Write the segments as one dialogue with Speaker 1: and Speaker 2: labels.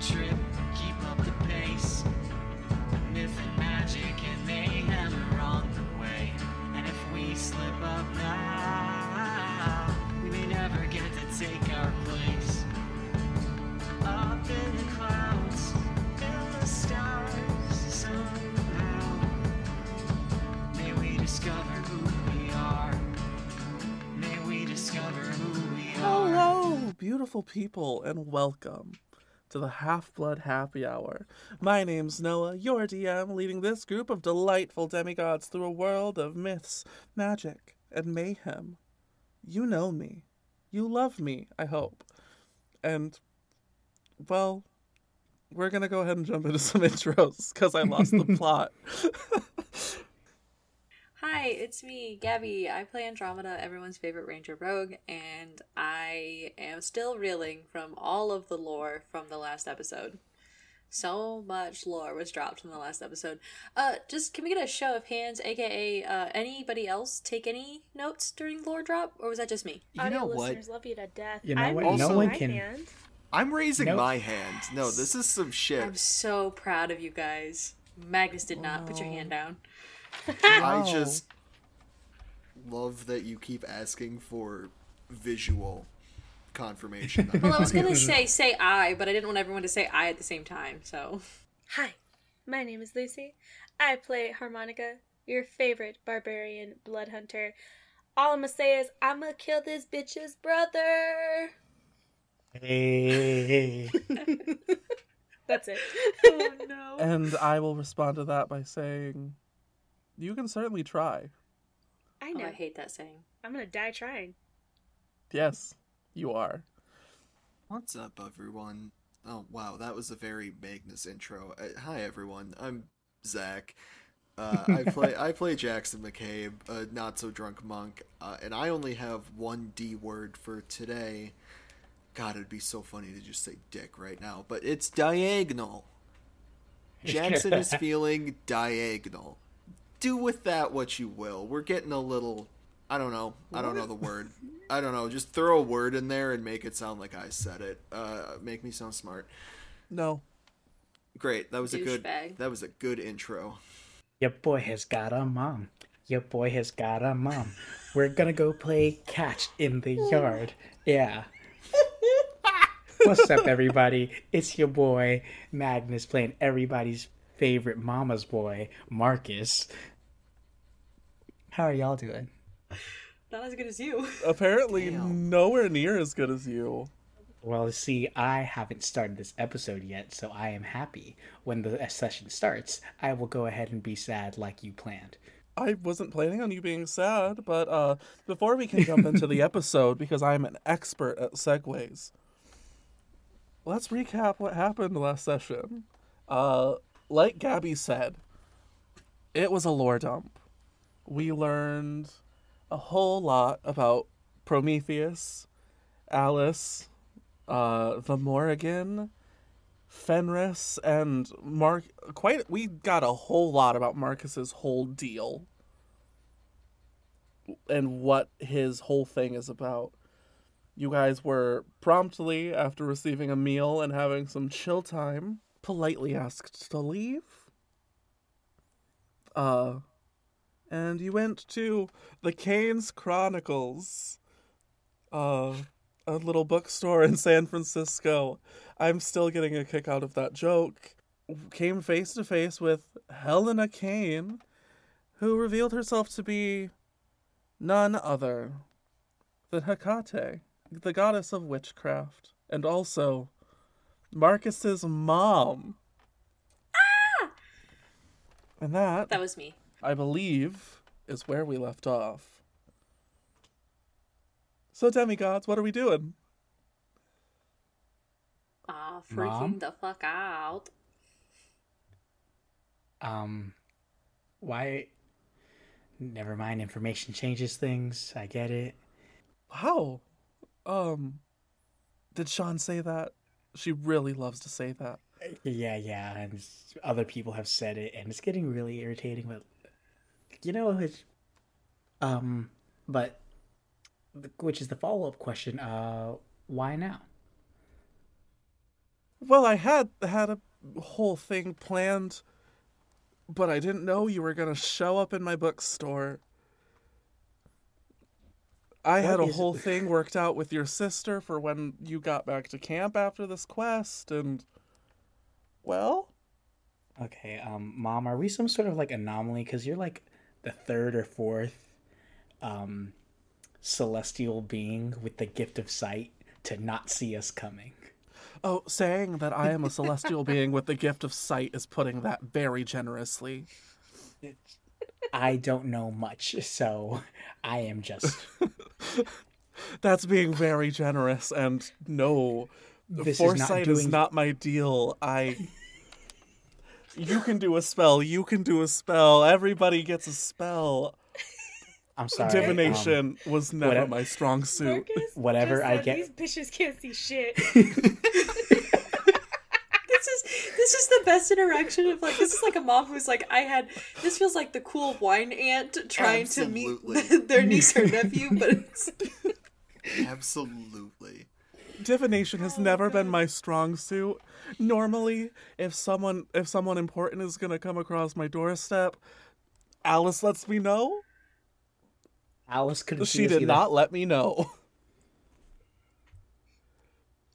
Speaker 1: trip, keep up the pace. Myth and magic and mayhem are on the way. And if we slip up now, we may never get to take our place. Up in the clouds, in the stars, somehow. May we discover who we are. May we discover who we are.
Speaker 2: Hello, beautiful people, and welcome to the Half Blood Happy Hour. My name's Noah, your DM, leading this group of delightful demigods through a world of myths, magic, and mayhem. You know me. You love me, I hope. And, well, we're gonna go ahead and jump into some intros because I lost the plot.
Speaker 3: Hi, it's me, Gabbi. I play Andromeda, everyone's favorite ranger rogue, and I am still reeling from all of the lore from the last episode. So much lore was dropped in the last episode. Uh, just can we get a show of hands, aka uh, anybody else take any notes during lore drop, or was that just me?
Speaker 4: You
Speaker 5: Audio
Speaker 4: know what?
Speaker 5: listeners love you to death.
Speaker 6: You know
Speaker 5: I'm
Speaker 6: what?
Speaker 5: raising
Speaker 4: No one
Speaker 6: can-
Speaker 5: hand.
Speaker 4: I'm raising
Speaker 6: Nope.
Speaker 4: my hand. No, this is some shit.
Speaker 3: I'm so proud of you guys. Magnus did not. Put your hand down.
Speaker 4: I just love that you keep asking for visual confirmation.
Speaker 3: Well, I was gonna say say I, but I didn't want everyone to say I at the same time. So
Speaker 5: Hi, my name is Lucy. I play Harmonica, your favorite barbarian blood hunter. All I'm gonna say is I'm gonna kill this bitch's brother.
Speaker 6: Hey.
Speaker 5: That's it.
Speaker 3: oh no.
Speaker 2: and I will respond to that by saying, You can certainly try.
Speaker 5: I
Speaker 3: Oh,
Speaker 5: know.
Speaker 3: I hate that saying.
Speaker 5: I'm gonna die trying.
Speaker 2: Yes, you are.
Speaker 4: What's up, everyone? Oh, wow, that was a very Magnus intro. Uh, hi, everyone. I'm Zach. Uh, I play I play Jackson McCabe, a not so drunk monk, uh, and I only have one D word for today. God, it'd be so funny to just say dick right now, but it's diagonal. Jackson is feeling diagonal. Do with that what you will. We're getting a little. I don't know. I don't know the word. I don't know. Just throw a word in there and make it sound like I said it. Uh, make me sound smart.
Speaker 2: No.
Speaker 4: Great. That was a good.
Speaker 3: Douchebag.
Speaker 4: That was a good intro.
Speaker 6: Your boy has got a mom. Your boy has got a mom. We're gonna go play catch in the yard. Yeah. What's up, everybody? It's your boy Magnus playing everybody's favorite mama's boy, Marcus. How are y'all doing?
Speaker 3: Not as good as you.
Speaker 2: Apparently,
Speaker 4: Damn.
Speaker 2: nowhere near as good as you.
Speaker 6: Well, see, I haven't started this episode yet, so I am happy. When the session starts, I will go ahead and be sad like you planned.
Speaker 2: I wasn't planning on you being sad, but uh, before we can jump into the episode, because I'm an expert at segues, let's recap what happened last session. Uh, like Gabbi said, it was a lore dump. We learned a whole lot about Prometheus, Alice, uh, the Morrigan, Fenris, and Mark. Quite, we got a whole lot about Marcus's whole deal and what his whole thing is about. You guys were promptly, after receiving a meal and having some chill time, politely asked to leave. Uh, and you went to the Kane's Chronicles, uh, a little bookstore in San Francisco. I'm still getting a kick out of that joke. Came face to face with Helena Kane, who revealed herself to be none other than Hecate, the goddess of witchcraft, and also Marcus's mom. Ah! And that,
Speaker 3: That was me.
Speaker 2: I believe, is where we left off. So, demigods, what are we doing?
Speaker 3: Ah, freaking
Speaker 6: Mom?
Speaker 3: the fuck out.
Speaker 6: Um, why? Never mind. Information changes things. I get it.
Speaker 2: How? Um, did Sean say that? She really loves to say that.
Speaker 6: Yeah, yeah, and other people have said it, and it's getting really irritating. But you know, it's, um, but which is the follow up question? Uh, why now?
Speaker 2: Well, I had had a whole thing planned, but I didn't know you were gonna show up in my bookstore. I had a
Speaker 6: What
Speaker 2: whole thing worked out with your sister for when you got back to camp after this quest, and well,
Speaker 6: Okay, um, mom, are we some sort of like anomaly? Because you're like the third or fourth um, celestial being with the gift of sight to not see us coming.
Speaker 2: oh, saying that I am a celestial being with the gift of sight is putting that very generously.
Speaker 6: I don't know much, so I am just.
Speaker 2: That's being very generous, and no,
Speaker 6: This is not
Speaker 2: foresight is not my deal. I. You can do a spell. You can do a spell. Everybody gets a spell.
Speaker 6: I'm sorry. um,
Speaker 2: Divination was never
Speaker 6: whatever-
Speaker 2: my strong suit.
Speaker 5: Marcus
Speaker 6: Whatever
Speaker 5: just
Speaker 6: I
Speaker 5: said,
Speaker 6: get-
Speaker 5: These bitches can't see shit.
Speaker 3: This is this is the best interaction of like this is like a mom who's like I had this feels like the cool wine aunt trying to meet their niece or nephew, but it's
Speaker 4: Absolutely.
Speaker 2: Divination has never oh, been my strong suit. Normally, if someone if someone important is gonna come across my doorstep, Alice lets me know.
Speaker 6: Alice couldn't see
Speaker 2: She did
Speaker 6: either.
Speaker 2: not let me know.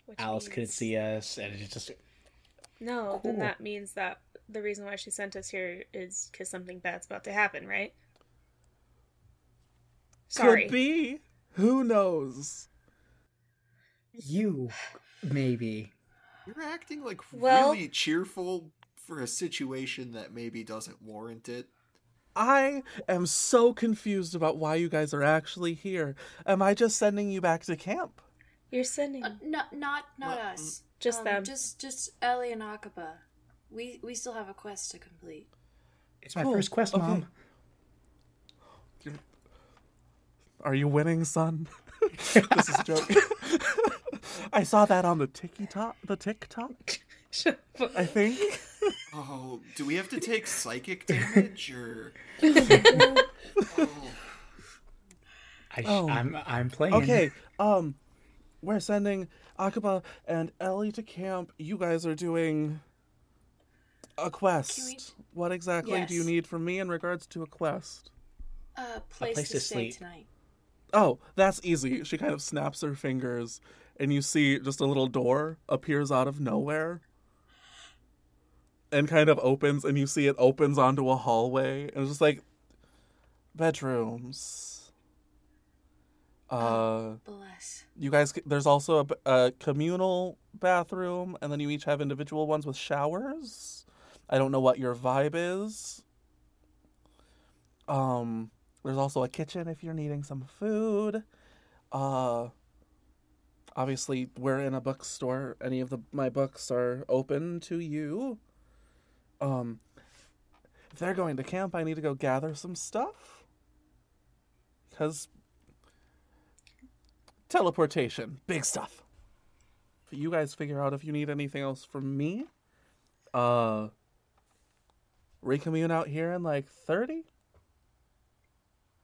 Speaker 5: Which
Speaker 6: Alice couldn't see us, and it just.
Speaker 5: No, then that means that the reason why she sent us here is because something bad's about to happen, right? Sorry.
Speaker 2: Could be. Who knows?
Speaker 6: You, maybe.
Speaker 4: You're acting like
Speaker 5: Well-
Speaker 4: really cheerful for a situation that maybe doesn't warrant it.
Speaker 2: I am so confused about why you guys are actually here. Am I just sending you back to camp?
Speaker 5: You're sending.
Speaker 3: Uh, not not not
Speaker 4: Well,
Speaker 3: us.
Speaker 5: Just
Speaker 3: Um,
Speaker 5: them.
Speaker 3: Just just Ellie and Akaba. We we still have a quest to complete.
Speaker 6: It's my
Speaker 2: Cool.
Speaker 6: first quest,
Speaker 2: Okay.
Speaker 6: mom.
Speaker 2: Are you winning, son? this is a joke. I saw that on the TikTok, the TikTok, I think.
Speaker 4: Oh, do we have to take psychic damage or? Oh,
Speaker 6: I sh-
Speaker 2: Oh.
Speaker 6: I'm I'm playing.
Speaker 2: Okay, um, we're sending Akaba and Ellie to camp. You guys are doing a quest.
Speaker 3: we-
Speaker 2: What exactly do you need from me in regards to a quest?
Speaker 3: Uh, place,
Speaker 6: place
Speaker 3: to,
Speaker 6: to
Speaker 3: stay
Speaker 6: sleep.
Speaker 3: tonight.
Speaker 2: Oh, that's easy. She kind of snaps her fingers, and you see just a little door appears out of nowhere and kind of opens, and you see it opens onto a hallway, and it's just like bedrooms. Uh,
Speaker 3: Bless.
Speaker 2: you guys, there's also a communal bathroom, and then you each have individual ones with showers. I don't know what your vibe is. Um, there's also a kitchen if you're needing some food. Uh, obviously, we're in a bookstore. Any of the my books are open to you. Um, if they're going to camp, I need to go gather some stuff. Cause teleportation, big stuff. You guys figure out if you need anything else from me, uh, recommune out here in like thirty.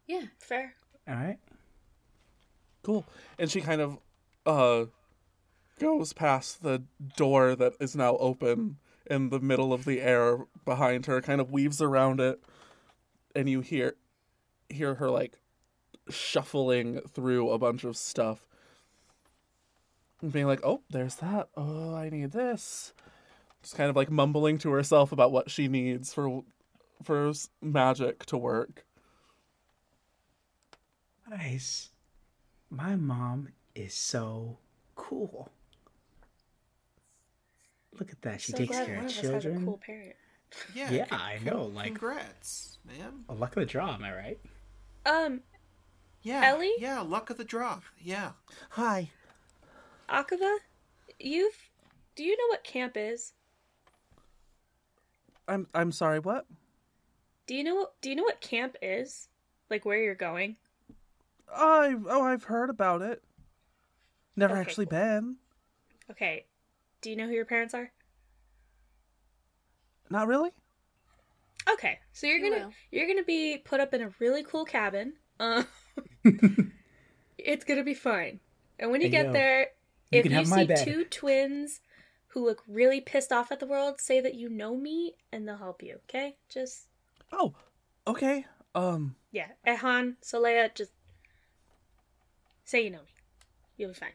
Speaker 3: Yeah.
Speaker 5: Fair.
Speaker 6: All right.
Speaker 2: Cool. And she kind of uh goes past the door that is now open in the middle of the air behind her, kind of weaves around it, and you hear hear her like shuffling through a bunch of stuff. And being like, Oh, there's that. Oh, I need this. Just kind of like mumbling to herself about what she needs for for magic to work.
Speaker 6: Nice. My mom is so cool. Look at that. She
Speaker 5: so
Speaker 6: takes
Speaker 5: glad
Speaker 6: care
Speaker 5: one
Speaker 6: of
Speaker 5: of us has a
Speaker 6: children.
Speaker 5: cool parent.
Speaker 4: yeah.
Speaker 6: Yeah,
Speaker 4: con-
Speaker 6: I know, like-
Speaker 4: congrats, man.
Speaker 6: A luck of the draw, am I right?
Speaker 5: Um,
Speaker 4: Yeah.
Speaker 5: Ellie?
Speaker 4: Yeah. Luck of the draw. Yeah.
Speaker 2: Hi.
Speaker 5: Akava, you've. Do you know what camp is?
Speaker 2: I'm I'm sorry, what?
Speaker 5: Do you know? Do you know what camp is? Like where you're going?
Speaker 2: I oh I've heard about it. Never
Speaker 5: Okay,
Speaker 2: actually
Speaker 5: cool.
Speaker 2: been.
Speaker 5: Okay. Do you know who your parents are?
Speaker 2: Not really.
Speaker 5: Okay, so you're
Speaker 3: You
Speaker 5: gonna
Speaker 3: will.
Speaker 5: you're gonna be put up in a really cool cabin. Uh, it's gonna be fine. And when you
Speaker 6: Hey,
Speaker 5: get
Speaker 6: yo,
Speaker 5: there,
Speaker 6: you
Speaker 5: if you see
Speaker 6: bed.
Speaker 5: two twins who look really pissed off at the world say that you know me and they'll help you, okay? Just
Speaker 2: Oh, okay. Um,
Speaker 5: yeah. Ehan, Solea, just say you know me. You'll be fine.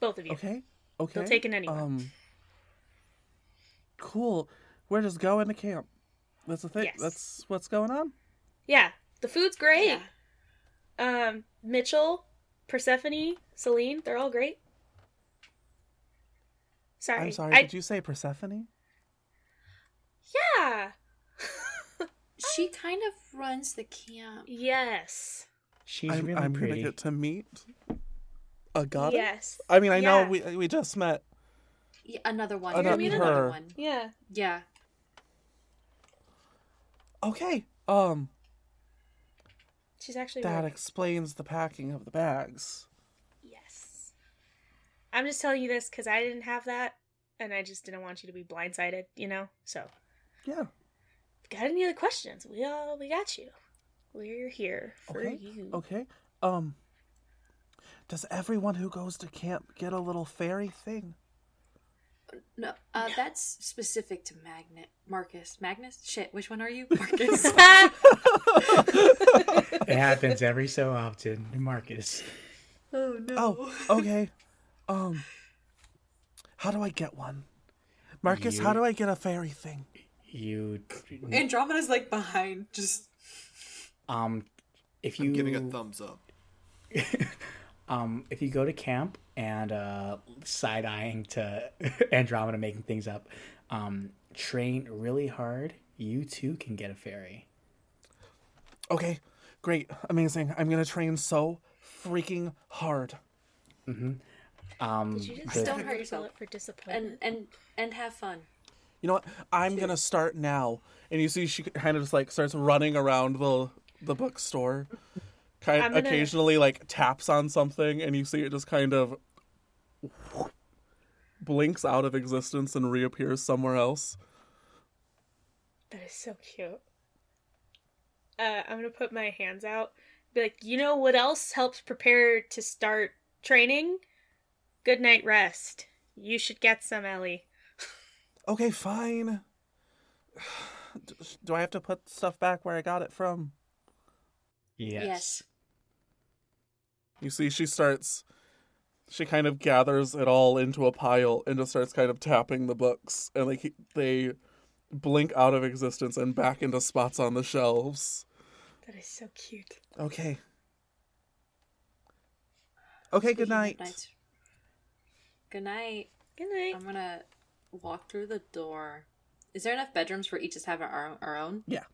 Speaker 5: Both of you.
Speaker 2: okay. Okay.
Speaker 5: They'll take in anyone.
Speaker 2: Um, cool. We're just going to camp. That's the thing.
Speaker 5: Yes.
Speaker 2: That's what's going on.
Speaker 5: Yeah. The food's great.
Speaker 3: Yeah.
Speaker 5: Um, Mitchell, Persephone, Celine, they're all great. Sorry.
Speaker 2: I'm sorry.
Speaker 5: I-
Speaker 2: Did you say Persephone?
Speaker 5: Yeah.
Speaker 3: She kind of runs the camp.
Speaker 5: Yes.
Speaker 6: She's
Speaker 2: I'm,
Speaker 6: really
Speaker 2: I'm
Speaker 6: pretty.
Speaker 2: gonna get to meet a goddess.
Speaker 5: Yes.
Speaker 2: I mean, I know we we just met.
Speaker 3: Yeah, another one.
Speaker 2: Another-
Speaker 3: You're gonna meet another one.
Speaker 5: Yeah.
Speaker 3: Yeah.
Speaker 2: Okay. Um,
Speaker 5: She's actually
Speaker 2: that
Speaker 5: really-
Speaker 2: explains the packing of the bags.
Speaker 5: Yes. I'm just telling you this because I didn't have that, and I just didn't want you to be blindsided, you know. So,
Speaker 2: Yeah.
Speaker 5: got any other questions? We all we got you. We're here for
Speaker 2: Okay.
Speaker 5: you.
Speaker 2: Okay. Um, does everyone who goes to camp get a little fairy thing?
Speaker 3: No, uh, that's specific to Magnet Marcus. Magnus? Shit, which one are you? Marcus.
Speaker 6: It happens every so often, Marcus.
Speaker 3: oh no.
Speaker 2: Oh, okay. um, how do I get one? Marcus, how do I get a fairy thing?
Speaker 6: You,
Speaker 3: Andromeda's like behind, just
Speaker 6: um, if you
Speaker 4: I'm giving a thumbs up.
Speaker 6: um, if you go to camp and uh, side eyeing to Andromeda making things up, um, train really hard, you too can get a fairy.
Speaker 2: Okay, great, amazing. I'm gonna train so freaking hard.
Speaker 6: Um,
Speaker 5: Did you just
Speaker 6: the-
Speaker 3: Don't
Speaker 5: don't
Speaker 3: hurt yourself.
Speaker 5: for disappointment?
Speaker 3: and and and have fun.
Speaker 2: You know what? I'm gonna start now. And you see, she kind of just like starts running around the the bookstore. Kind
Speaker 5: I'm gonna-
Speaker 2: occasionally like taps on something, and you see it just kind of blinks out of existence and reappears somewhere else.
Speaker 5: That is so cute. Uh, I'm gonna put my hands out. Be like, you know what else helps prepare to start training? Good night rest. You should get some, Ellie.
Speaker 2: Okay, fine. Do I have to put stuff back where I got it from?
Speaker 6: yes.
Speaker 3: Yes.
Speaker 2: You see, she starts. She kind of gathers it all into a pile and just starts kind of tapping the books, and like they blink out of existence and back into spots on the shelves.
Speaker 5: That is so cute.
Speaker 2: Okay. Okay. Good
Speaker 3: Speaking of
Speaker 2: night.
Speaker 3: Good night.
Speaker 5: Good night.
Speaker 3: I'm gonna walk through the door. Is there enough bedrooms for each to have our our own?
Speaker 2: Yeah.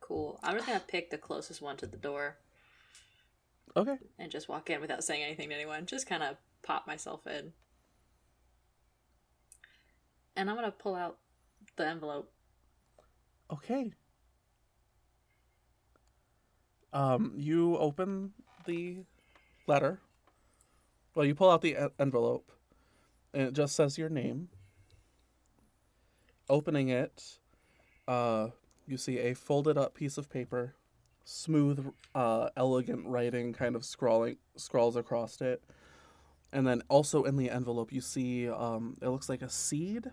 Speaker 3: Cool. I'm just gonna pick the closest one to the door
Speaker 2: Okay.
Speaker 3: and just walk in without saying anything to anyone. Just kind of pop myself in. And I'm gonna pull out the envelope.
Speaker 2: Okay. Um, you open the letter. Well, you pull out the en- envelope, and it just says your name. Opening it, uh, you see a folded up piece of paper, smooth, uh, elegant writing kind of scrawling scrawls across it, and then also in the envelope you see um, it looks like a seed.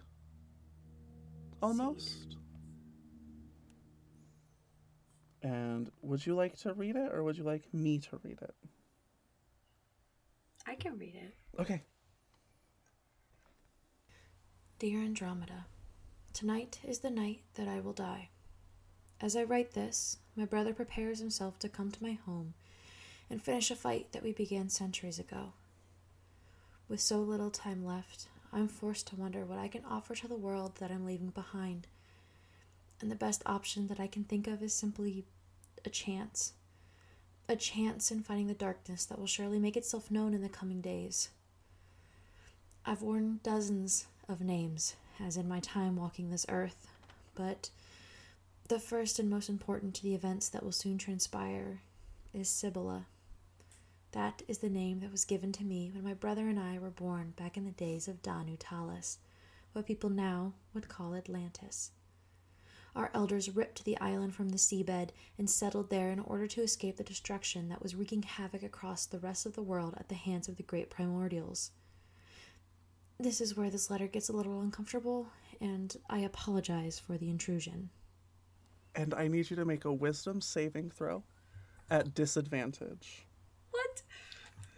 Speaker 2: Almost. And would you like to read it or would you like me to read it?
Speaker 3: I can read it.
Speaker 2: Okay.
Speaker 3: Dear Andromeda, tonight is the night that I will die. As I write this, my brother prepares himself to come to my home and finish a fight that we began centuries ago. With so little time left, I'm forced to wonder what I can offer to the world that I'm leaving behind. And the best option that I can think of is simply a chance. A chance in fighting the darkness that will surely make itself known in the coming days. I've worn dozens of names, as in my time walking this earth, but the first and most important to the events that will soon transpire is Sibylla. That is the name that was given to me when my brother and I were born back in the days of Danu Talis, what people now would call Atlantis. Our elders ripped the island from the seabed and settled there in order to escape the destruction that was wreaking havoc across the rest of the world at the hands of the great primordials.
Speaker 7: This is where this letter gets a little uncomfortable, and I apologize for the intrusion.
Speaker 2: And I need you to make a wisdom saving throw at disadvantage.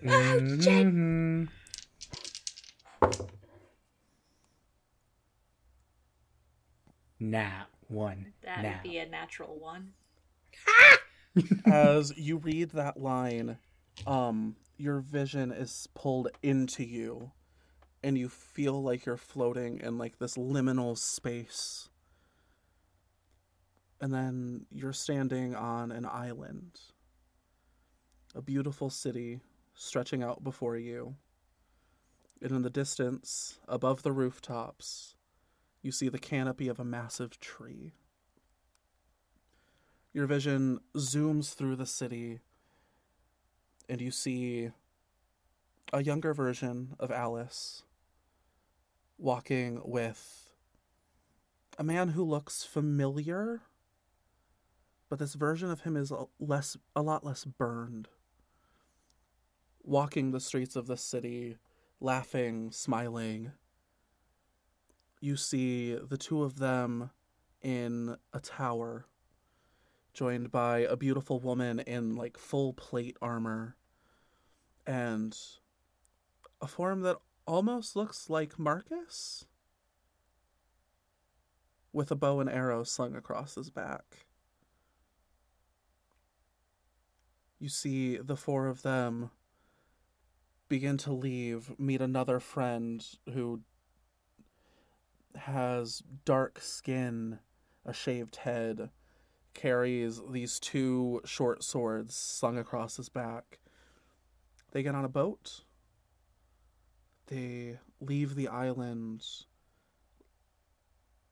Speaker 3: What?
Speaker 6: Mhm. Nat one.
Speaker 3: That'd
Speaker 6: Nat.
Speaker 3: be a natural one.
Speaker 2: As you read that line, um, your vision is pulled into you, and you feel like you're floating in like this liminal space. And then you're standing on an island, a beautiful city stretching out before you. And in the distance, above the rooftops, you see the canopy of a massive tree. Your vision zooms through the city, and you see a younger version of Alice walking with a man who looks familiar, but this version of him is less a lot less burned. Walking the streets of the city, laughing, smiling. You see the two of them in a tower joined by a beautiful woman in like full plate armor and a form that almost looks like Marcus with a bow and arrow slung across his back. You see the four of them begin to leave, meet another friend who has dark skin, a shaved head, carries these two short swords slung across his back. They get on a boat. They leave the island.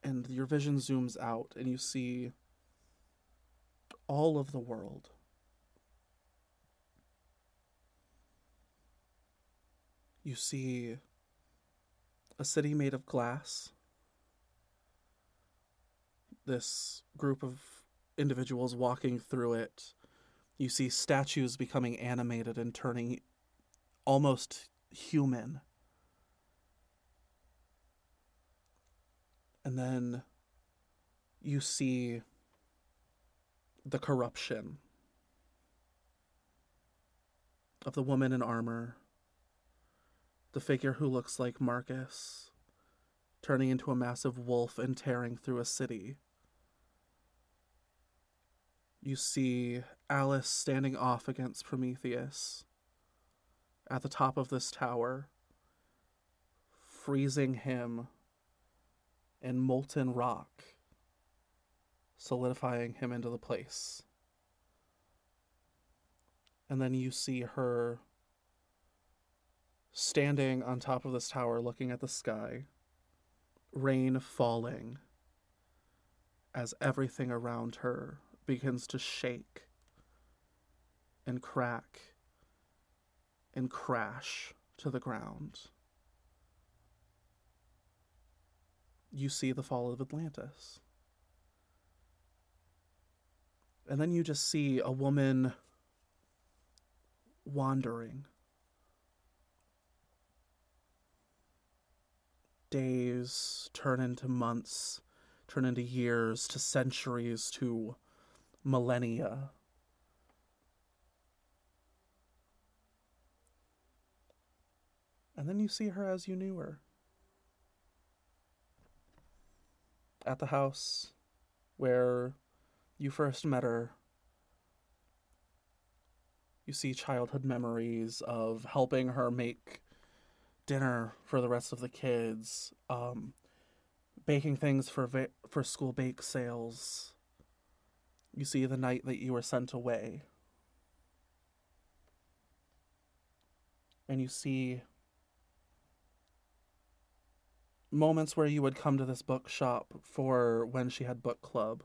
Speaker 2: And your vision zooms out, and you see all of the world. You see a city made of glass. This group of individuals walking through it. You see statues becoming animated and turning almost human. And then you see the corruption of the woman in armor, the figure who looks like Marcus, turning into a massive wolf and tearing through a city you see Alice standing off against Prometheus at the top of this tower, freezing him in molten rock, solidifying him into the place. And then you see her standing on top of this tower looking at the sky, rain falling as everything around her begins to shake and crack and crash to the ground. You see the fall of Atlantis. And then you just see a woman wandering. Days turn into months, turn into years, to centuries, to millennia. And then you see her as you knew her. At the house where you first met her, you see childhood memories of helping her make dinner for the rest of the kids, um, baking things for va- for school bake sales, you see the night that you were sent away. And you see moments where you would come to this bookshop for when she had book club.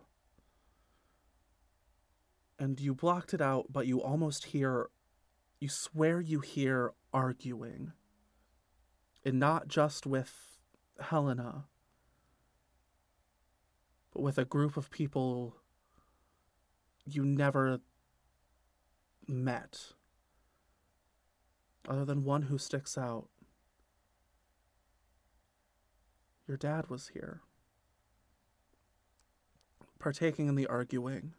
Speaker 2: And you blocked it out, but you almost hear, you swear you hear arguing. And not just with Helena, but with a group of people you never met other than one who sticks out your dad was here, partaking in the arguing.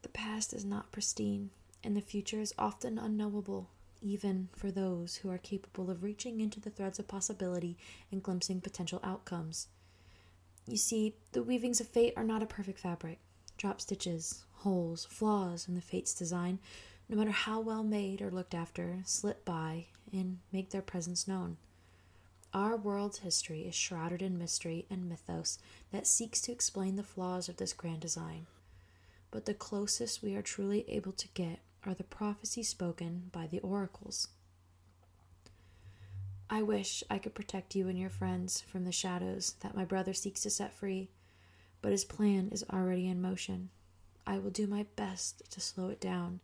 Speaker 7: The past is not pristine, and the future is often unknowable, even for those who are capable of reaching into the threads of possibility and glimpsing potential outcomes. You see, the weavings of fate are not a perfect fabric. Drop stitches, holes, flaws in the fate's design, no matter how well made or looked after, slip by and make their presence known. Our world's history is shrouded in mystery and mythos that seeks to explain the flaws of this grand design. But the closest we are truly able to get are the prophecies spoken by the oracles. I wish I could protect you and your friends from the shadows that my brother seeks to set free, but his plan is already in motion. I will do my best to slow it down,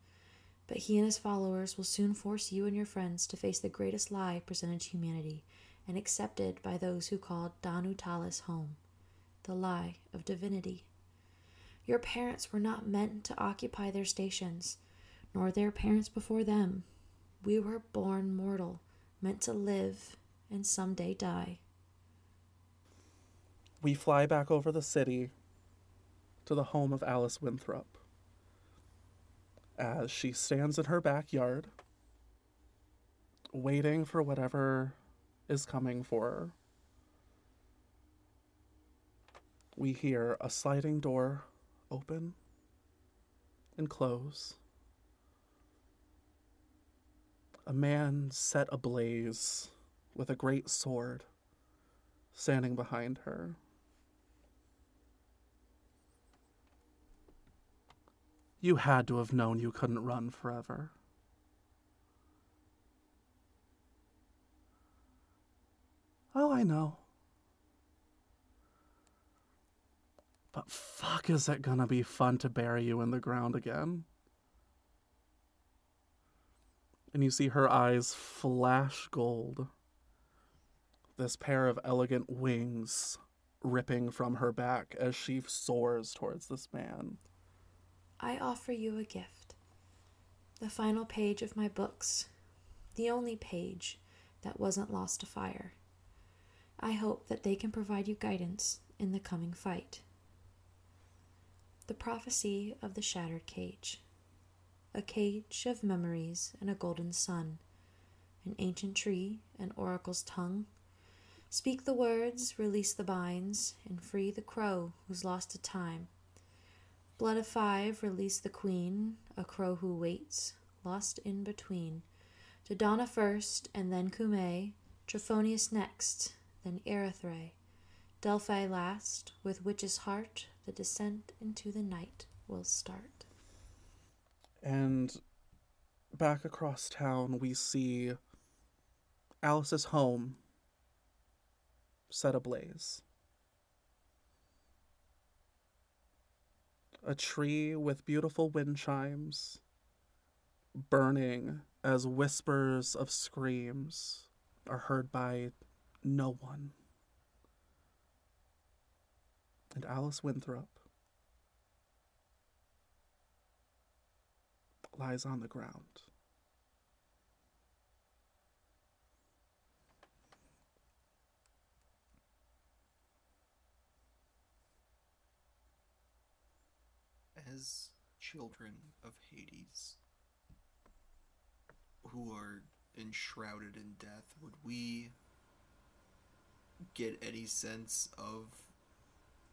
Speaker 7: but he and his followers will soon force you and your friends to face the greatest lie presented to humanity and accepted by those who called Danu Talis home the lie of divinity. Your parents were not meant to occupy their stations, nor their parents before them. We were born mortal, meant to live and someday die.
Speaker 2: We fly back over the city to the home of Alice Winthrop. As she stands in her backyard, waiting for whatever is coming for her, we hear a sliding door open and close. A man set ablaze with a great sword standing behind her. You had to have known you couldn't run forever. Oh, I know. But fuck, is it gonna be fun to bury you in the ground again? And you see her eyes flash gold. This pair of elegant wings ripping from her back as she soars towards this man.
Speaker 7: I offer you a gift. The final page of my books. The only page that wasn't lost to fire. I hope that they can provide you guidance in the coming fight. The prophecy of the shattered cage. A cage of memories and a golden sun. An ancient tree, an oracle's tongue. Speak the words, release the binds, and free the crow who's lost to time. Blood of five, release the queen, a crow who waits, lost in between. Dodona first, and then Cumae, Trophonius next, then Erythrae. Delphi last, with witch's heart, the descent into the night will start.
Speaker 2: And back across town, we see Alice's home set ablaze. A tree with beautiful wind chimes burning as whispers of screams are heard by no one. And Alice Winthrop lies on the ground.
Speaker 4: As children of Hades, who are enshrouded in death, would we get any sense of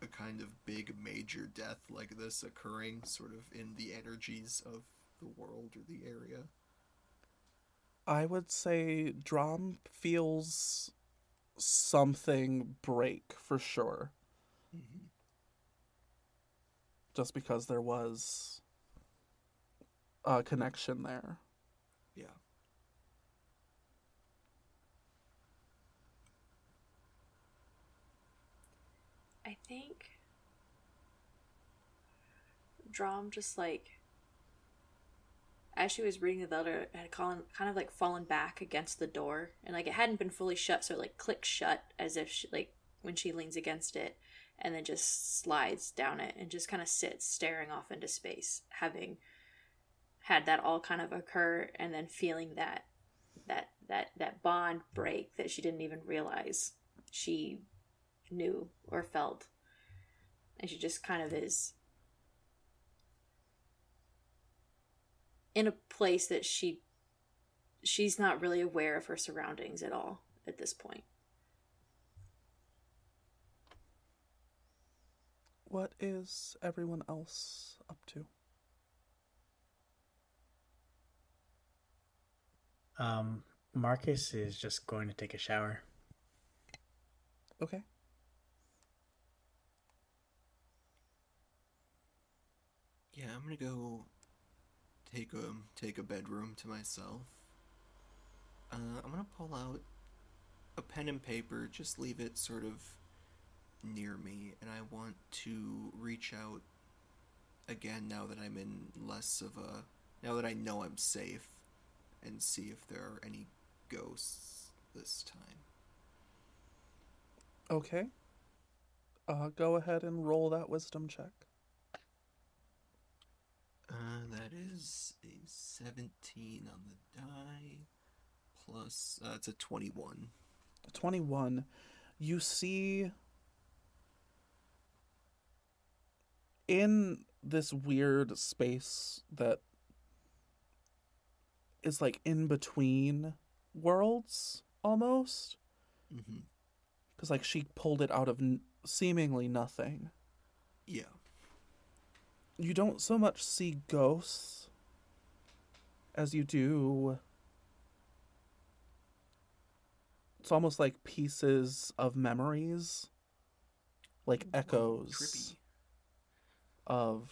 Speaker 4: a kind of big major death like this occurring sort of in the energies of the world or the area?
Speaker 2: I would say Drom feels something break for sure. Mm-hmm. Just because there was a connection there.
Speaker 4: Yeah.
Speaker 3: I think Drom just like as she was reading the letter it had kind kind of like fallen back against the door. And like it hadn't been fully shut so it like clicks shut as if she like when she leans against it and then just slides down it and just kind of sits staring off into space having had that all kind of occur and then feeling that that that that bond break that she didn't even realize she knew or felt. And she just kind of is in a place that she she's not really aware of her surroundings at all at this point
Speaker 2: What is everyone else up to?
Speaker 6: Um, Marcus is just going to take a shower.
Speaker 2: Okay.
Speaker 4: Yeah, I'm gonna go take a take a bedroom to myself. Uh, I'm gonna pull out a pen and paper, just leave it sort of near me, and I want to reach out again now that I'm in less of a now that I know I'm safe, and see if there are any ghosts this time.
Speaker 2: Okay. Uh, go ahead and roll that wisdom check.
Speaker 4: Uh, that is a 17 on the die, plus, uh, it's a 21.
Speaker 2: 21. You see in this weird space that is like in between worlds almost
Speaker 4: Mm-hmm.
Speaker 2: because like she pulled it out of n- seemingly nothing
Speaker 4: Yeah.
Speaker 2: You don't so much see ghosts as you do it's almost like pieces of memories like
Speaker 4: Whoa,
Speaker 2: echoes
Speaker 4: trippy.
Speaker 2: of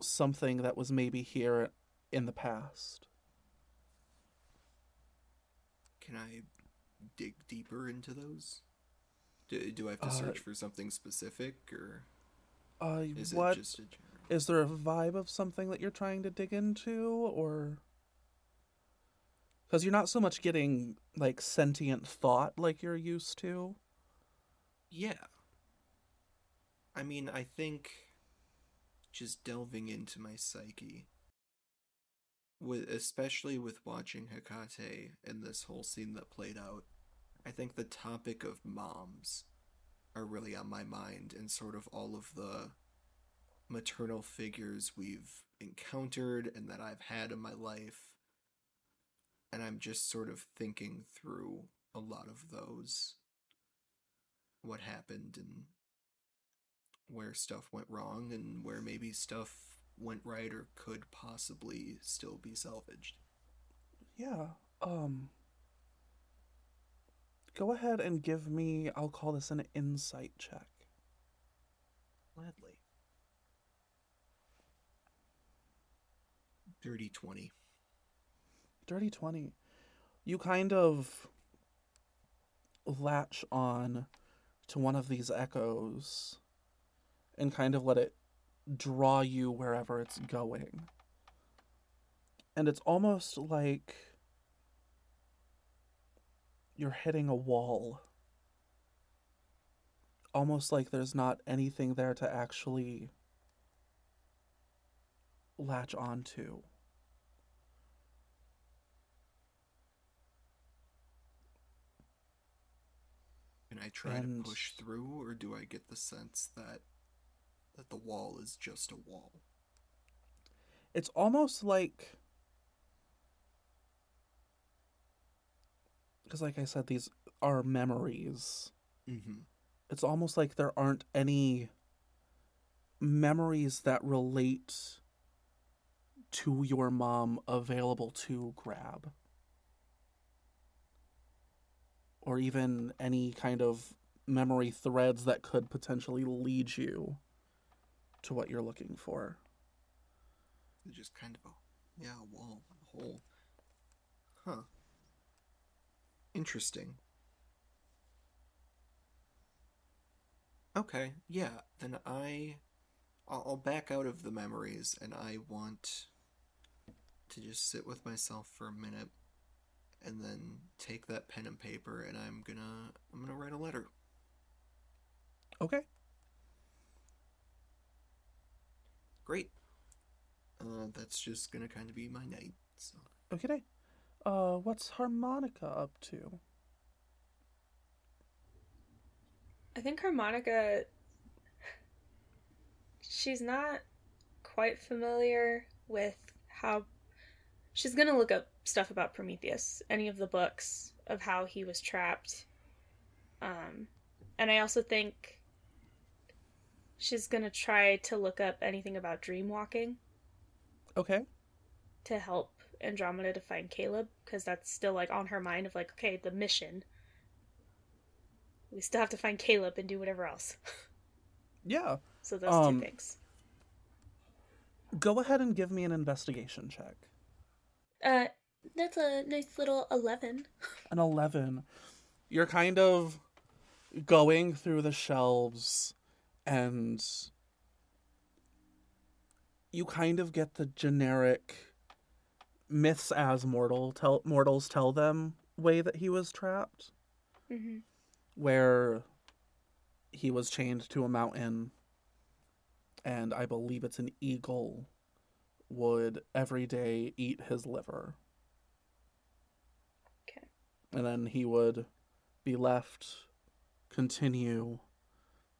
Speaker 2: something that was maybe here in the past
Speaker 4: Can I dig deeper into those? Do, do I have to
Speaker 2: Uh,
Speaker 4: search for something specific, or
Speaker 2: uh
Speaker 4: is
Speaker 2: what
Speaker 4: it just a general?
Speaker 2: is there a vibe of something that you're trying to dig into or because you're not so much getting like sentient thought like you're used to
Speaker 4: Yeah. I mean, I think just delving into my psyche, with especially with watching Hekate and this whole scene that played out, I think the topic of moms are really on my mind and sort of all of the maternal figures we've encountered and that I've had in my life. And I'm just sort of thinking through a lot of those what happened and where stuff went wrong and where maybe stuff went right or could possibly still be salvaged.
Speaker 2: yeah um go ahead and give me i'll call this an insight check
Speaker 4: Gladly. Dirty 20.
Speaker 2: dirty 20 you kind of latch on to one of these echoes and kind of let it draw you wherever it's going and it's almost like you're hitting a wall almost like there's not anything there to actually latch onto
Speaker 4: Can I try
Speaker 2: And-
Speaker 4: to push through or do I get the sense that that the wall is just a wall?
Speaker 2: it's almost like because like i said these are memories
Speaker 4: Mm-hmm.
Speaker 2: it's almost like there aren't any memories that relate to your mom available to grab or even any kind of memory threads that could potentially lead you to what you're looking for
Speaker 4: It's just kind of a yeah, a wall, a hole. Huh. Interesting. Okay, yeah, then I I'll, back out of the memories and I want to just sit with myself for a minute and then take that pen and paper and I'm gonna I'm gonna write a letter.
Speaker 2: okay
Speaker 4: Great. Uh, that's just gonna kind of be my night. So
Speaker 2: Okay. Uh, what's Harmonica up to?
Speaker 5: I think Harmonica. She's not quite familiar with how. She's gonna look up stuff about Prometheus, any of the books of how he was trapped. Um, and I also think she's gonna try to look up anything about dream walking
Speaker 2: Okay.
Speaker 5: to help Andromeda to find Caleb because that's still like on her mind of like okay the mission. We still have to find Caleb and do whatever else.
Speaker 2: Yeah.
Speaker 5: So those
Speaker 2: Um,
Speaker 5: two things.
Speaker 2: Go ahead and give me an investigation check.
Speaker 5: Uh, that's a nice little eleven.
Speaker 2: An 11. You're kind of going through the shelves and you kind of get the generic myths as mortal tell mortals tell them way that he was trapped
Speaker 5: Mm-hmm.
Speaker 2: where he was chained to a mountain and i believe it's an eagle would every day eat his liver
Speaker 5: Okay.
Speaker 2: and then he would be left continue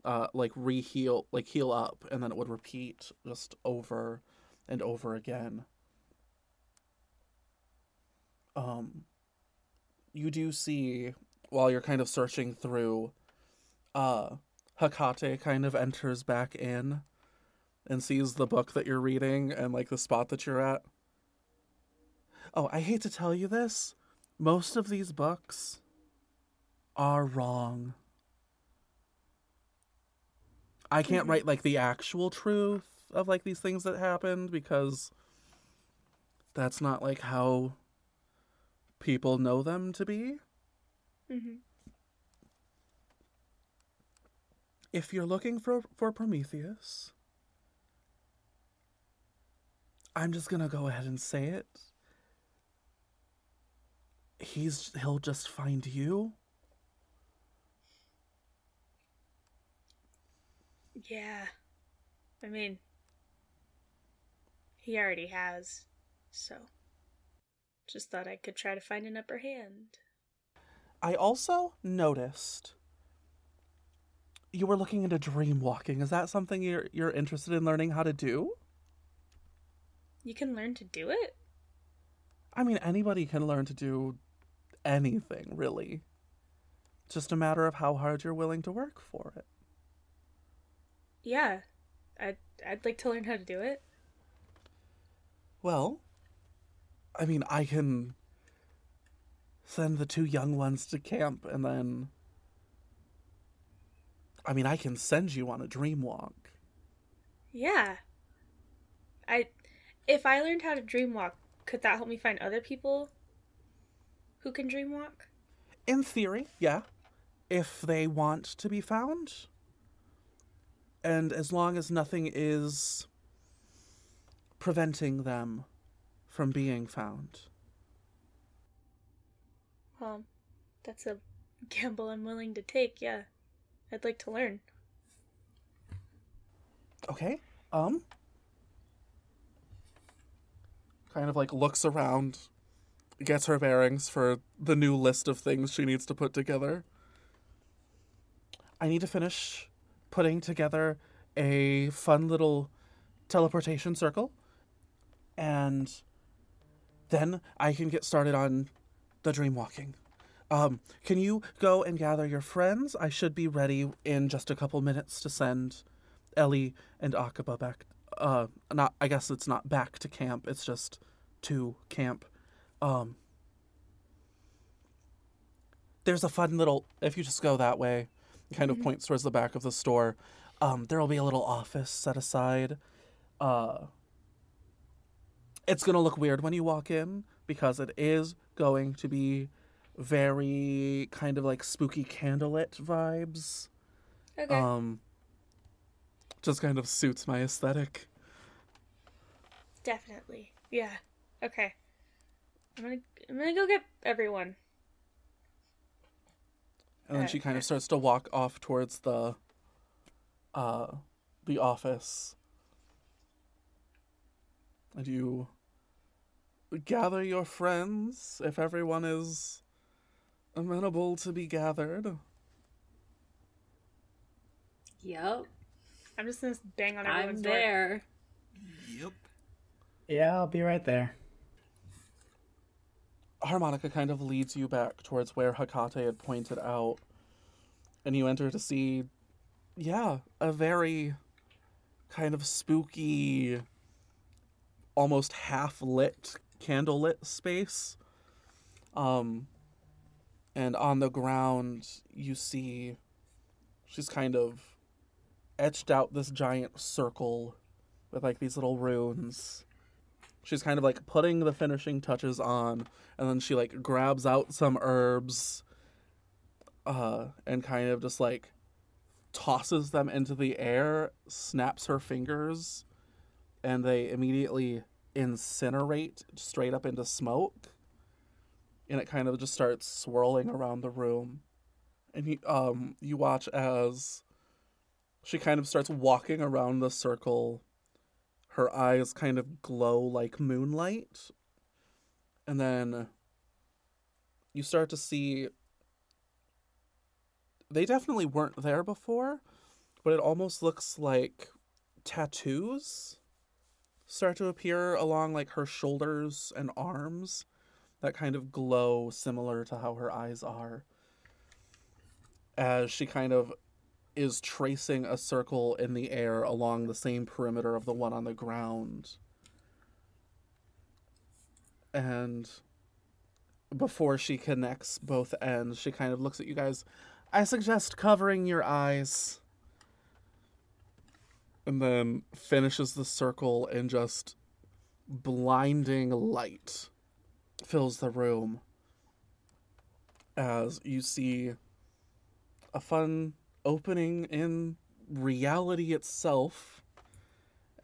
Speaker 2: uh like re-heal like heal up and then it would repeat just over and over again um you do see while you're kind of searching through uh Hecate kind of enters back in and sees the book that you're reading and like the spot that you're at. Oh, I hate to tell you this. Most of these books are wrong. I can't write like the actual truth of like these things that happened because that's not like how people know them to be.
Speaker 5: Mm-hmm.
Speaker 2: if you're looking for for Prometheus, I'm just gonna go ahead and say it. He's he'll just find you.
Speaker 5: Yeah. I mean, he already has. So, just thought I could try to find an upper hand.
Speaker 2: I also noticed you were looking into dream walking. Is that something you're you're interested in learning how to do?
Speaker 5: You can learn to do it?
Speaker 2: I mean, anybody can learn to do anything, really. Just a matter of how hard you're willing to work for it.
Speaker 5: Yeah. I'd, I'd like to learn how to do it.
Speaker 2: Well, I mean, I can send the two young ones to camp and then. I mean, I can send you on a dream walk.
Speaker 5: Yeah. I if I learned how to dream walk, could that help me find other people who can dream walk?
Speaker 2: In theory, yeah. If they want to be found. And as long as nothing is preventing them from being found.
Speaker 5: Well, that's a gamble I'm willing to take, yeah. I'd like to learn.
Speaker 2: Okay. Um kind of like looks around, gets her bearings for the new list of things she needs to put together. I need to finish putting together a fun little teleportation circle and then I can get started on the dream walking. Um, can you go and gather your friends? I should be ready in just a couple minutes to send Ellie and Akaba back. Uh, not. I guess it's not back to camp. It's just to camp. Um, there's a fun little. If you just go that way, kind of points towards the back of the store. Um, there will be a little office set aside. Uh, it's gonna look weird when you walk in because it is going to be very kind of like spooky candlelit vibes.
Speaker 5: Okay.
Speaker 2: Um, just kind of suits my aesthetic.
Speaker 5: Definitely. Yeah. Okay. I'm gonna I'm gonna go get everyone.
Speaker 2: And then she kind of starts to walk off towards the uh the office. And you gather your friends if everyone is amenable to be gathered.
Speaker 3: Yep,
Speaker 5: I'm just gonna bang on everyone's
Speaker 3: I'm
Speaker 5: door.
Speaker 3: there.
Speaker 4: Yep.
Speaker 6: Yeah, I'll be right there.
Speaker 2: Harmonica kind of leads you back towards where Hecate had pointed out, and you enter to see, yeah, a very kind of spooky, almost half lit, candlelit space. Um, and on the ground, you see she's kind of etched out this giant circle with like these little runes. She's kind of like putting the finishing touches on, and then she like grabs out some herbs, uh, and kind of just like tosses them into the air, snaps her fingers, and they immediately incinerate straight up into smoke. And it kind of just starts swirling around the room. And you um you watch as she kind of starts walking around the circle. Her eyes kind of glow like moonlight. And then you start to see they definitely weren't there before, but it almost looks like tattoos start to appear along like her shoulders and arms that kind of glow similar to how her eyes are as she kind of is tracing a circle in the air along the same perimeter of the one on the ground and before she connects both ends she kind of looks at you guys I suggest covering your eyes. And then finishes the circle and just blinding light fills the room as you see a fun opening in reality itself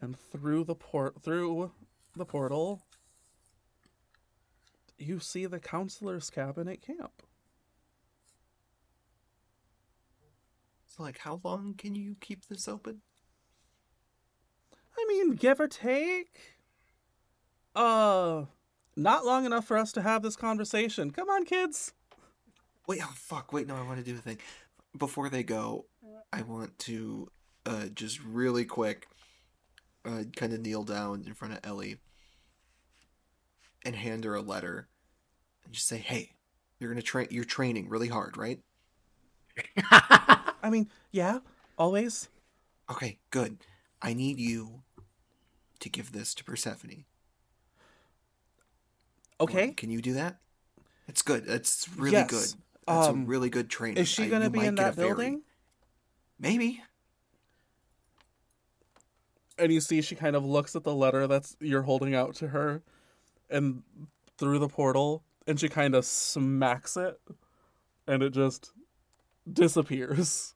Speaker 2: and through the port through the portal you see the counselor's cabin at camp
Speaker 4: So, like, how long can you keep this open?
Speaker 2: I mean, give or take. Uh, not long enough for us to have this conversation. Come on, kids.
Speaker 4: Wait, oh fuck! Wait, no, I want to do a thing. Before they go, I want to uh just really quick, uh, kind of kneel down in front of Ellie and hand her a letter, and just say, "Hey, you're gonna train. You're training really hard, right?
Speaker 2: I mean, yeah, always.
Speaker 4: Okay, good. I need you to give this to Persephone.
Speaker 2: Okay.
Speaker 4: Can you do that? It's good. It's really
Speaker 2: Yes.
Speaker 4: good. That's
Speaker 2: Um,
Speaker 4: a really good training.
Speaker 2: Is she gonna be in that building?
Speaker 4: Maybe.
Speaker 2: And you see she kind of looks at the letter that's you're holding out to her and through the portal and she kind of smacks it and it just disappears.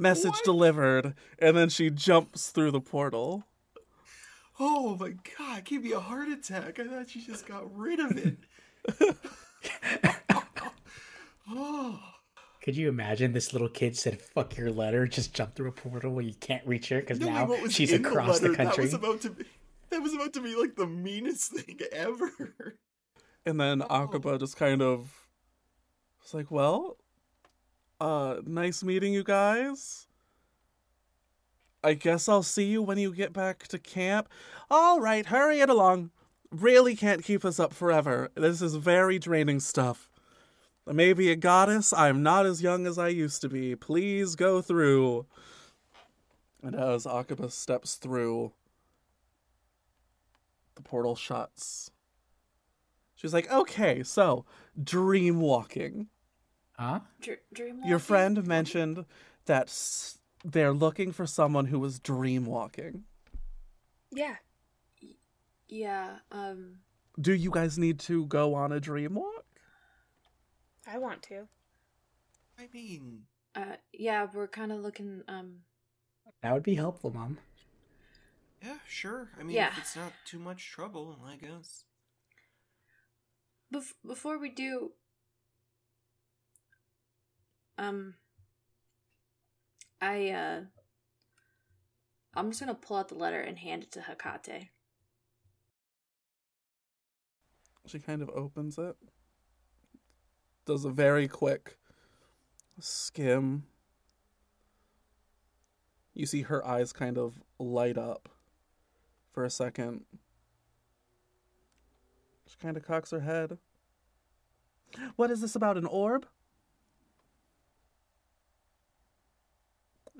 Speaker 2: Message
Speaker 4: What?
Speaker 2: delivered and then she jumps through the portal.
Speaker 4: Oh my god, give me a heart attack. I thought you just got rid of it. oh.
Speaker 6: Could you imagine this little kid said "fuck your letter"? Just jump through a portal where you can't reach her because
Speaker 4: Knowing
Speaker 6: now
Speaker 4: what
Speaker 6: she's across the,
Speaker 4: letter,
Speaker 6: country.
Speaker 4: That was about to be that was about to be like the meanest thing ever.
Speaker 2: And then
Speaker 4: Oh.
Speaker 2: Akaba just kind of was like, Well, uh, nice meeting you guys. I guess I'll see you when you get back to camp. All right, hurry it along. Really can't keep us up forever. This is very draining stuff. Maybe a goddess, I'm not as young as I used to be. Please go through. And as Akaba steps through, the portal shuts. She's like, okay, so dream walking.
Speaker 6: Huh?
Speaker 3: Dr- dream
Speaker 2: Your friend mentioned that s- they're looking for someone who was dream walking.
Speaker 5: Yeah.
Speaker 3: Yeah. Um.
Speaker 2: Do you guys need to go on a dream walk?
Speaker 5: I want to.
Speaker 4: I mean,
Speaker 3: Uh. Yeah. We're kind of looking. Um.
Speaker 6: That would be helpful, mom.
Speaker 4: yeah, sure. I mean,
Speaker 3: Yeah.
Speaker 4: if it's not too much trouble, I guess.
Speaker 3: Bef- before we do. Um. I. Uh. I'm just gonna pull out the letter and hand it to Hecate.
Speaker 2: She kind of opens it, does a very quick skim. You see her eyes kind of light up for a second. She kind of cocks her head. What is this about? An orb?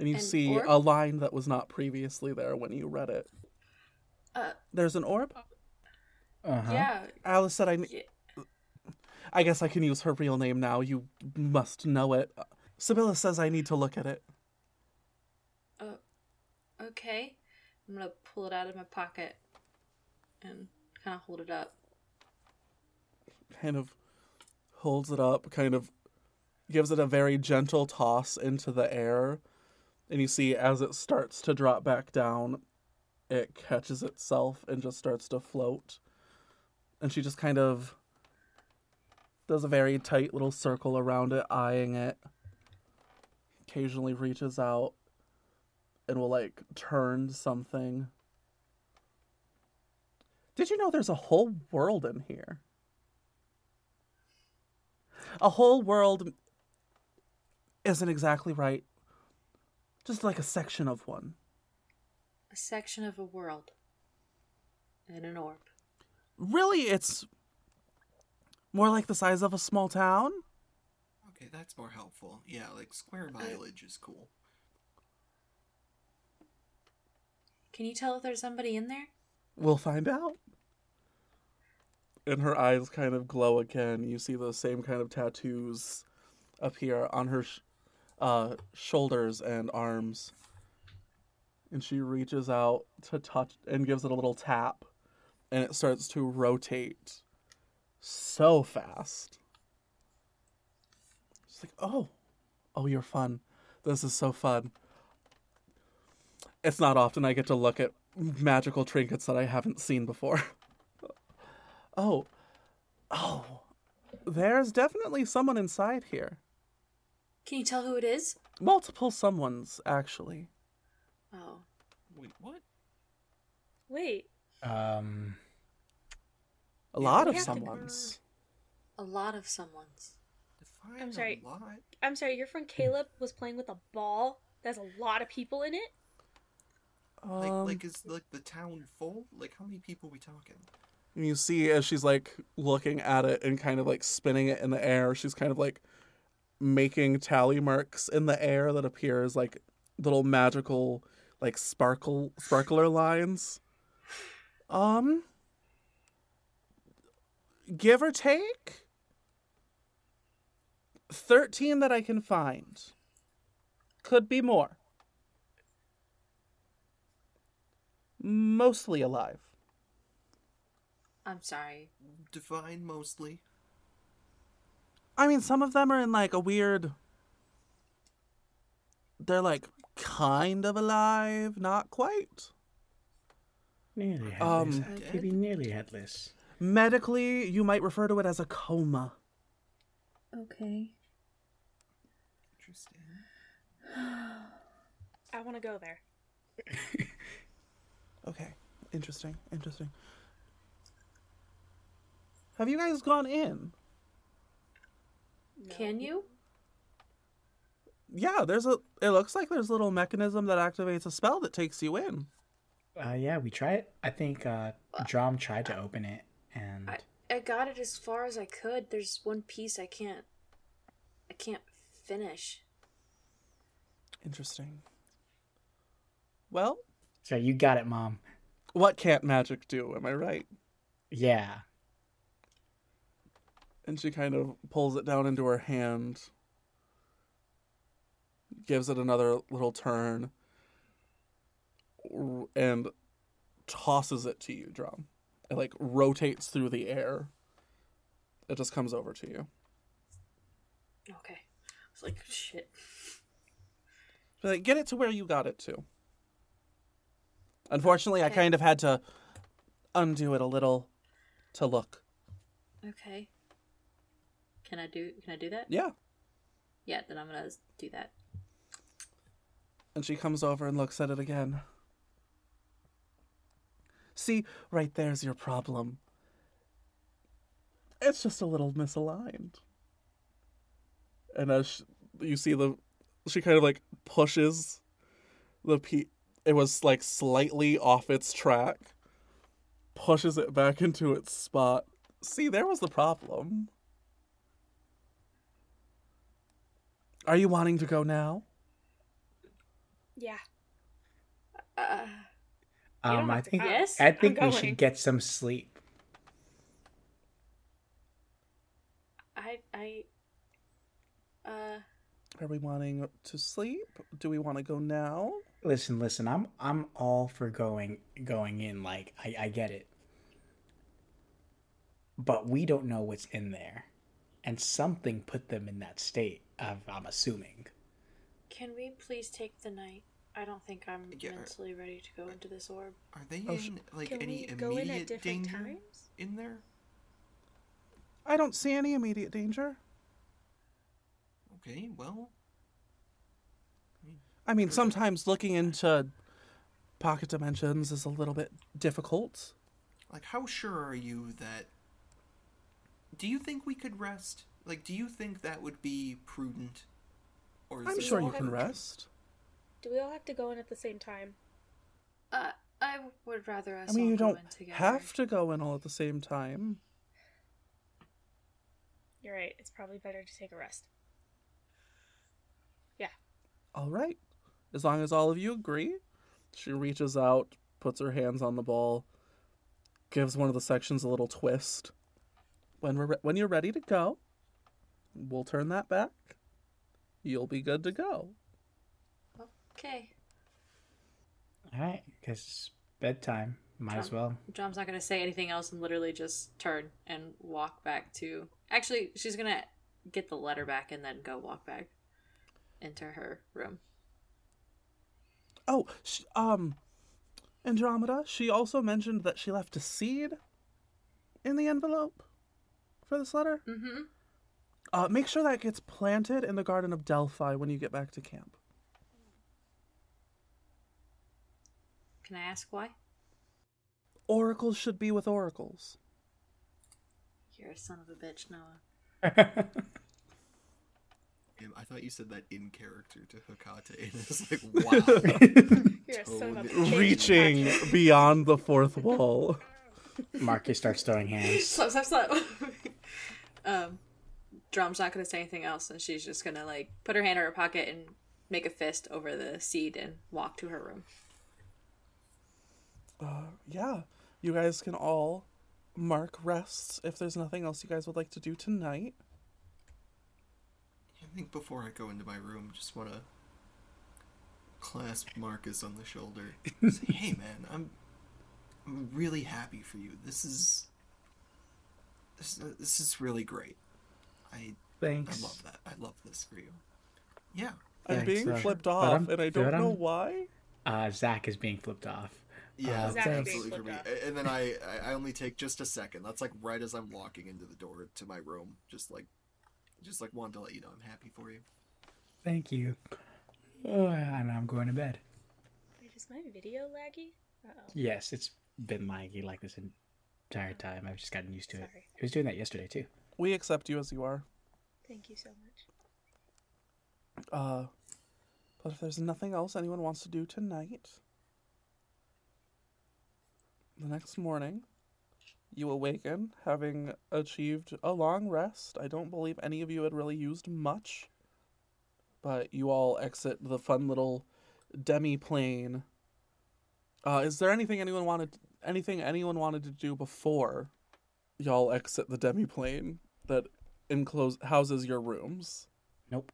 Speaker 2: And you
Speaker 3: An
Speaker 2: see
Speaker 3: orb?
Speaker 2: a line that was not previously there when you read it.
Speaker 3: Uh,
Speaker 2: There's an orb?
Speaker 6: Uh-huh.
Speaker 3: yeah.
Speaker 2: Alice said I. ne-
Speaker 3: yeah.
Speaker 2: I guess I can use her real name now. You must know it. Sibylla says I need to look at it.
Speaker 3: Uh, okay. I'm gonna pull it out of my pocket and kind of hold it up.
Speaker 2: Kind of holds it up, kind of gives it a very gentle toss into the air. And you see as it starts to drop back down, it catches itself and just starts to float. And she just kind of does a very tight little circle around it, eyeing it. Occasionally reaches out and will like turn something. Did you know there's a whole world in here? A whole world isn't exactly right. Just like a section of one.
Speaker 3: A section of a world. And an orb.
Speaker 2: Really, it's more like the size of a small town.
Speaker 4: Okay, that's more helpful. Yeah, like square uh, mileage is cool.
Speaker 3: Can you tell if there's somebody in there?
Speaker 2: We'll find out. And her eyes kind of glow again. You see those same kind of tattoos appear on her sh- uh, shoulders and arms. And she reaches out to touch and gives it a little tap. And it starts to rotate so fast. She's like, oh, oh, you're fun. This is so fun. It's not often I get to look at magical trinkets that I haven't seen before. oh, oh, there's definitely someone inside here.
Speaker 3: Can you tell who it is?
Speaker 2: Multiple someones, actually.
Speaker 3: Oh.
Speaker 4: Wait, what?
Speaker 5: Wait,
Speaker 6: Um,
Speaker 2: A lot of someones.
Speaker 3: A lot of someone's.
Speaker 4: Define
Speaker 5: I'm sorry.
Speaker 4: a lot.
Speaker 5: I'm sorry, your friend Caleb was playing with a ball. There's a lot of people in it.
Speaker 4: Like,
Speaker 2: Um,
Speaker 4: like is like the town full? Like, how many people are we talking?
Speaker 2: And you see as she's like looking at it and kind of like spinning it in the air, she's kind of like making tally marks in the air that appear as like little magical like sparkle sparkler lines. Um give or take 13 that I can find. Could be more. Mostly alive.
Speaker 3: I'm sorry.
Speaker 4: Define mostly.
Speaker 2: I mean, some of them are in like a weird. They're like kind of alive, not quite.
Speaker 6: nearly headless.
Speaker 2: Um,
Speaker 6: I'd nearly headless.
Speaker 2: Medically, you might refer to it as a coma.
Speaker 3: Okay.
Speaker 4: Interesting.
Speaker 5: I want to go there.
Speaker 2: Okay, interesting, interesting. Have you guys gone in?
Speaker 3: Can you?
Speaker 2: Yeah, there's a. It looks like there's a little mechanism that activates a spell that takes you in.
Speaker 6: Uh, yeah, we tried. I think uh, Drom tried to open it, and
Speaker 3: I, I got it as far as I could. There's one piece I can't. I can't finish.
Speaker 2: Interesting. Well,
Speaker 6: so you got it, Mom.
Speaker 2: what can't magic do? Am I right?
Speaker 6: Yeah.
Speaker 2: And she kind of pulls it down into her hand gives it another little turn and tosses it to you Drom it like rotates through the air it just comes over to you
Speaker 3: Okay. It's like shit.
Speaker 2: She's like get it to where you got it to unfortunately i kind of had to undo it a little to look
Speaker 3: Okay. Can I do? Can I do that?
Speaker 2: yeah
Speaker 3: Yeah. Then I'm gonna do that.
Speaker 2: And she comes over and looks at it again. See, right there's your problem. it's just a little misaligned. And as sh you see the, she kind of like pushes the pe. It was like slightly off its track. Pushes it back into its spot. See, there was the problem. Are you wanting to go now?
Speaker 5: Yeah.
Speaker 3: Uh,
Speaker 6: Um, I
Speaker 5: have to
Speaker 6: think
Speaker 3: Yes,
Speaker 6: I
Speaker 5: I'm
Speaker 6: think we
Speaker 5: going.
Speaker 6: should get some sleep.
Speaker 3: I I uh
Speaker 2: Are we wanting to sleep? Do we want to go now?
Speaker 6: Listen, listen. I'm I'm all for going going in. Like I, I get it, but we don't know what's in there, and something put them in that state. I'm, I'm assuming.
Speaker 3: can we please take the night? I don't think I'm
Speaker 4: Yeah.
Speaker 3: Uh, mentally ready to go into this orb.
Speaker 4: Are they
Speaker 2: Oh,
Speaker 4: in like
Speaker 5: Can
Speaker 4: any
Speaker 5: we go in
Speaker 4: immediate
Speaker 5: at different
Speaker 4: danger
Speaker 5: times?
Speaker 4: in there?
Speaker 2: I don't see any immediate danger.
Speaker 4: Okay, well,
Speaker 2: I mean, sometimes looking into pocket dimensions is a little bit difficult.
Speaker 4: like how sure are you that do you think we could rest? Like do you think that would be prudent? Or is
Speaker 2: I'm sure you can
Speaker 4: okay?
Speaker 2: rest.
Speaker 5: Do we all have to go in at the same time?
Speaker 3: Uh, I would rather us
Speaker 2: I mean,
Speaker 3: all
Speaker 2: you
Speaker 3: go
Speaker 2: don't have to go in all at the same time.
Speaker 5: You're right. It's probably better to take a rest. Yeah.
Speaker 2: All right. As long as all of you agree. She reaches out, puts her hands on the ball, gives one of the sections a little twist. When we're re- when you're ready to go, we'll turn that back. You'll be good to go.
Speaker 3: Okay.
Speaker 6: All right, because it's bedtime. Might as well.
Speaker 3: John's not gonna say anything else and literally just turn and walk back to. Actually, she's gonna get the letter back and then go walk back into her room.
Speaker 2: Oh, sh- um, Andromeda. She also mentioned that she left a seed in the envelope for this letter.
Speaker 3: Mm-hmm.
Speaker 2: Uh, make sure that gets planted in the Garden of Delphi when you get back to camp.
Speaker 3: Can I ask why?
Speaker 2: Oracles should be with oracles.
Speaker 3: You're a son of a bitch, Noah.
Speaker 4: I thought you said that in character to Hecate, and it's like, wow.
Speaker 5: You're a son of a
Speaker 4: Tone
Speaker 5: bitch,
Speaker 2: Reaching beyond the fourth wall.
Speaker 6: Marcus starts throwing hands.
Speaker 3: Stop, stop, stop. um, Drom's not gonna say anything else, and she's just gonna like put her hand in her pocket and make a fist over the seed and walk to her room.
Speaker 2: Yeah, you guys can all mark rests if there's nothing else you guys would like to do tonight.
Speaker 4: I think before I go into my room, just want to clasp Marcus on the shoulder. Say, hey man, I'm I'm really happy for you. This is this, this is really great. I
Speaker 6: Thanks.
Speaker 4: I love that. I love this for you. Yeah.
Speaker 2: I'm
Speaker 6: Thanks,
Speaker 2: being
Speaker 6: uh,
Speaker 2: flipped off, and I don't know
Speaker 6: I'm-
Speaker 2: why.
Speaker 6: Uh, Zach is being flipped off.
Speaker 4: Yeah,
Speaker 6: Uh,
Speaker 5: Zach
Speaker 4: absolutely
Speaker 5: being
Speaker 4: for me.
Speaker 5: flipped
Speaker 4: A- And then I, I I only take just a second. That's like right as I'm walking into the door to my room. Just like just like wanted to let you know I'm happy for you.
Speaker 6: Thank you. Oh, and I'm going to bed.
Speaker 5: Wait, is my video laggy? Uh-oh.
Speaker 6: Yes, it's been laggy like this entire time. I've just gotten used to it.
Speaker 5: Sorry.
Speaker 6: It was doing that yesterday too.
Speaker 2: We accept you as you are.
Speaker 5: Thank you so much.
Speaker 2: Uh, but if there's nothing else anyone wants to do tonight, the next morning, you awaken having achieved a long rest. I don't believe any of you had really used much, but you all exit the fun little demi plane. Uh, is there anything anyone wanted? Anything anyone wanted to do before y'all exit the demi plane that enclose houses your rooms?
Speaker 6: Nope.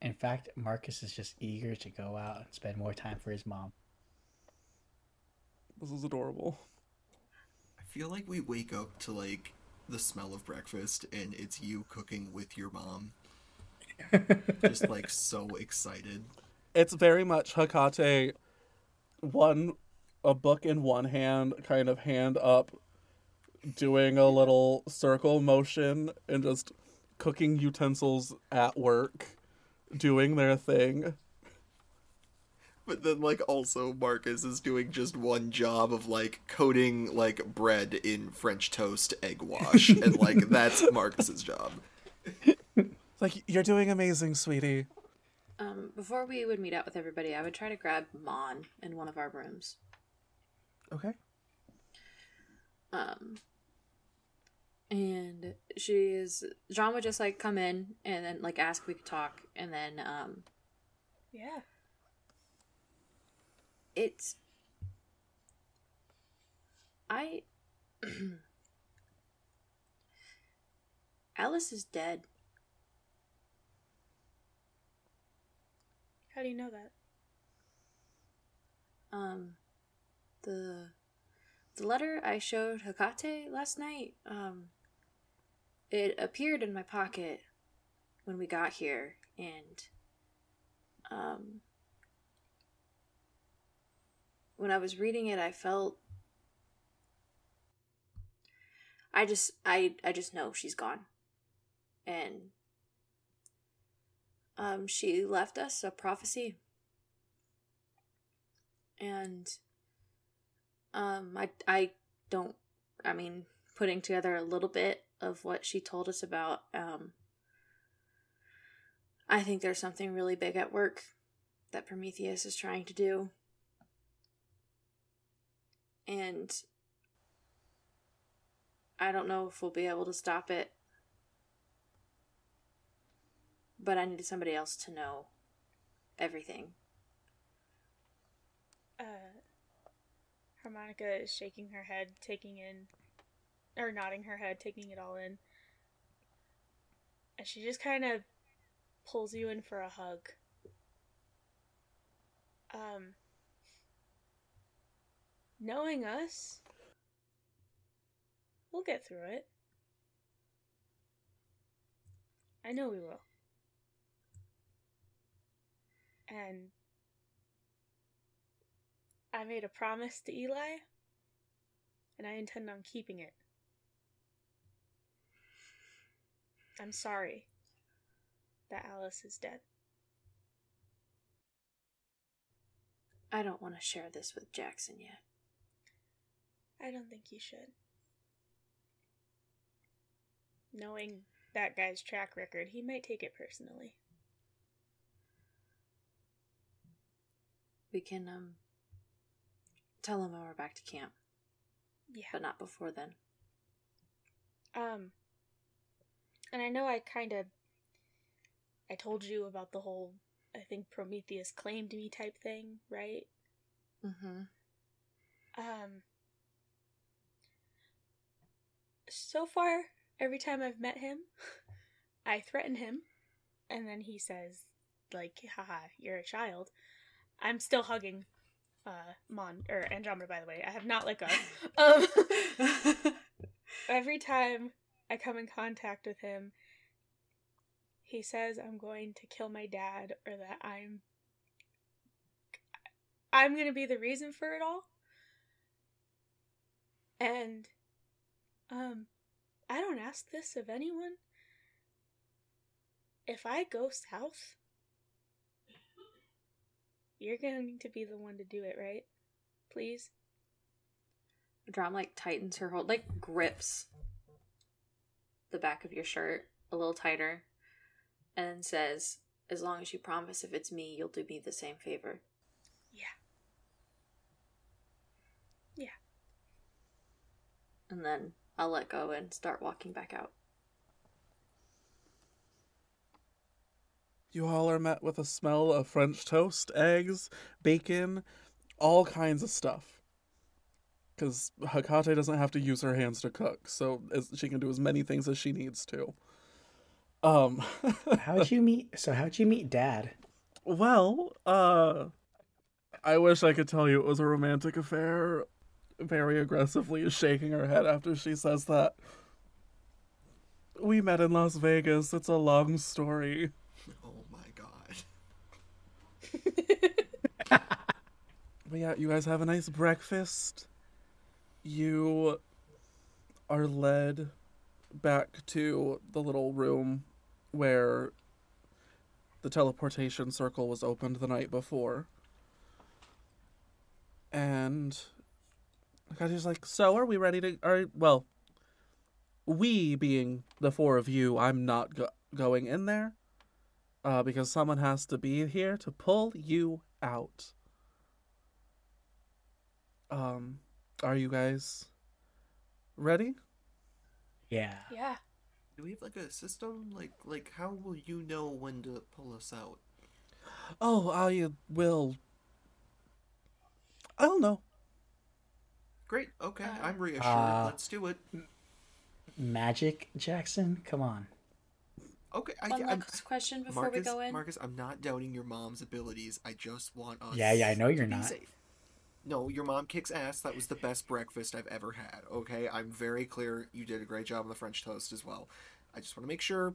Speaker 6: In fact, Marcus is just eager to go out and spend more time for his mom.
Speaker 2: This is adorable.
Speaker 4: I feel like we wake up to like the smell of breakfast and it's you cooking with your mom. Just like so excited.
Speaker 2: It's very much Hecate, one, a book in one hand, kind of hand up, doing a little circle motion and just cooking utensils at work, doing their thing.
Speaker 4: But then, like, also Marcus is doing just one job of like coating like bread in French toast egg wash, and like that's Marcus's job.
Speaker 2: Like you're doing amazing, sweetie.
Speaker 3: Um, before we would meet up with everybody, I would try to grab Mon in one of our rooms.
Speaker 2: Okay.
Speaker 3: Um, and she is John would just like come in and then like ask if we could talk, and then um,
Speaker 5: Yeah.
Speaker 3: it's I Alice is dead.
Speaker 5: How do you know that?
Speaker 3: Um, the the letter I showed Hecate last night. Um, it appeared in my pocket when we got here, and um, when I was reading it, I felt. I just I I just know she's gone. And um she left us a prophecy. And um I I don't I mean putting together a little bit of what she told us about um I think there's something really big at work that Prometheus is trying to do. And I don't know if we'll be able to stop it. But I needed somebody else to know everything.
Speaker 5: Uh, Harmonica is shaking her head, taking in, or nodding her head, taking it all in. And she just kind of pulls you in for a hug. Um, knowing us, we'll get through it. I know we will. And I made a promise to Eli, and I intend on keeping it. I'm sorry that Alice is dead.
Speaker 3: I don't want to share this with Jackson yet.
Speaker 5: I don't think you should. Knowing that guy's track record, he might take it personally.
Speaker 3: We can um tell him when we're back to camp,
Speaker 5: Yeah.
Speaker 3: but not before then.
Speaker 5: Um, and I know I kind of, I told you about the whole, I think Prometheus claimed me type thing, right?
Speaker 3: Mm-hmm.
Speaker 5: Um, so far, every time I've met him, I threaten him, and then he says, like, haha, you're a child. I'm still hugging, uh, Mon, or Andromeda, by the way. I have not let go. Um, every time I come in contact with him, he says I'm going to kill my dad or that I'm I'm going to be the reason for it all. And um I don't ask this of anyone. If I go south, you're going to be the one to do it, right? Please.
Speaker 3: Drom like tightens her hold, like grips the back of your shirt a little tighter, and says, "As long as you promise, if it's me, you'll do me the same favor."
Speaker 5: Yeah. Yeah.
Speaker 3: And then I'll let go and start walking back out.
Speaker 2: You all are met with a smell of French toast, eggs, bacon, all kinds of stuff. Because Hecate doesn't have to use her hands to cook, so as, she can do as many things as she needs to. Um,
Speaker 6: How'd you meet? So how'd you meet Dad?
Speaker 2: well, uh, I wish I could tell you it was a romantic affair. Very aggressively shaking her head after she says that. We met in Las Vegas. It's a long story. But yeah, you guys have a nice breakfast. You are led back to the little room where the teleportation circle was opened the night before. And Kaji's like, so are we ready to? Are well, we being the four of you, I'm not go- going in there, uh, because someone has to be here to pull you out. Um, are you guys ready?
Speaker 6: Yeah.
Speaker 5: Yeah.
Speaker 4: Do we have like a system? Like like how will you know when to pull us out?
Speaker 2: Oh, I will. I don't know.
Speaker 4: Great. Okay, I'm reassured.
Speaker 6: Uh,
Speaker 4: Let's do it.
Speaker 6: Magic, Jackson? Come on.
Speaker 4: Okay. I,
Speaker 3: One
Speaker 4: I'm,
Speaker 3: last question before
Speaker 4: Marcus,
Speaker 3: we go in.
Speaker 4: Marcus, I'm not doubting your mom's abilities. I just want us.
Speaker 6: Yeah, yeah, I know you're not.
Speaker 4: safe. No, your mom kicks ass. That was the best breakfast I've ever had. Okay, I'm very clear. You did a great job on the French toast as well. I just want to make sure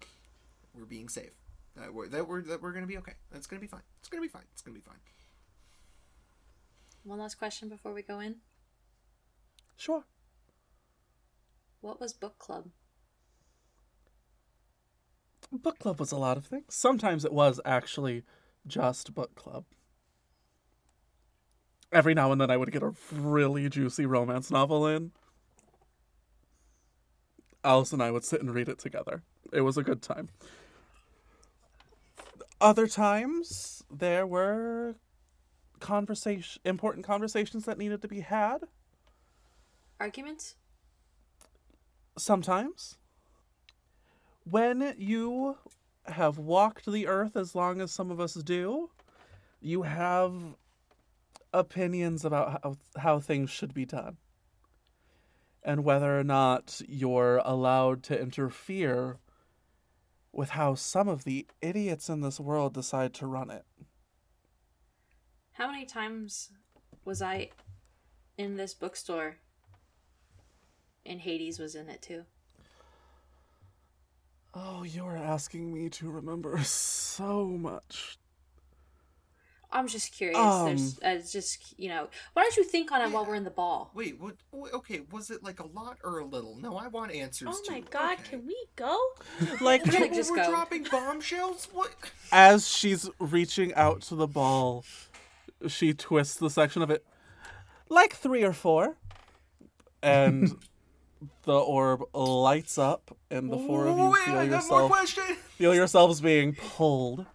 Speaker 4: we're being safe. That we're that we're that we're gonna be okay. That's gonna be fine. It's gonna be fine. It's gonna be fine.
Speaker 3: One last question before we go in.
Speaker 2: Sure.
Speaker 3: What was book club?
Speaker 2: Book club was a lot of things. Sometimes it was actually just book club. Every now and then I would get a really juicy romance novel in. Alice and I would sit and read it together. It was a good time. Other times there were conversation important conversations that needed to be had.
Speaker 3: Arguments?
Speaker 2: Sometimes. When you have walked the earth as long as some of us do, you have opinions about how, how things should be done. And whether or not you're allowed to interfere with how some of the idiots in this world decide to run it.
Speaker 3: How many times was I in this bookstore? And Hades was in it too.
Speaker 2: Oh, you're asking me to remember so much.
Speaker 3: I'm just curious.
Speaker 2: Um.
Speaker 3: There's, uh, just you know, why don't you think on it while we're in the ball?
Speaker 4: Wait, what? Okay, was it like a lot or a little? No, I want answers.
Speaker 5: Oh my
Speaker 4: to-
Speaker 5: god,
Speaker 4: okay.
Speaker 5: can we go?
Speaker 2: Like
Speaker 3: We're gonna
Speaker 4: People
Speaker 3: just
Speaker 4: were
Speaker 3: go.
Speaker 4: dropping bombshells. What?
Speaker 2: as she's reaching out to the ball, she twists the section of it like three or four, and the orb lights up, and the four of you
Speaker 4: Wait,
Speaker 2: feel
Speaker 4: I have more
Speaker 2: yourself feel yourselves being pulled.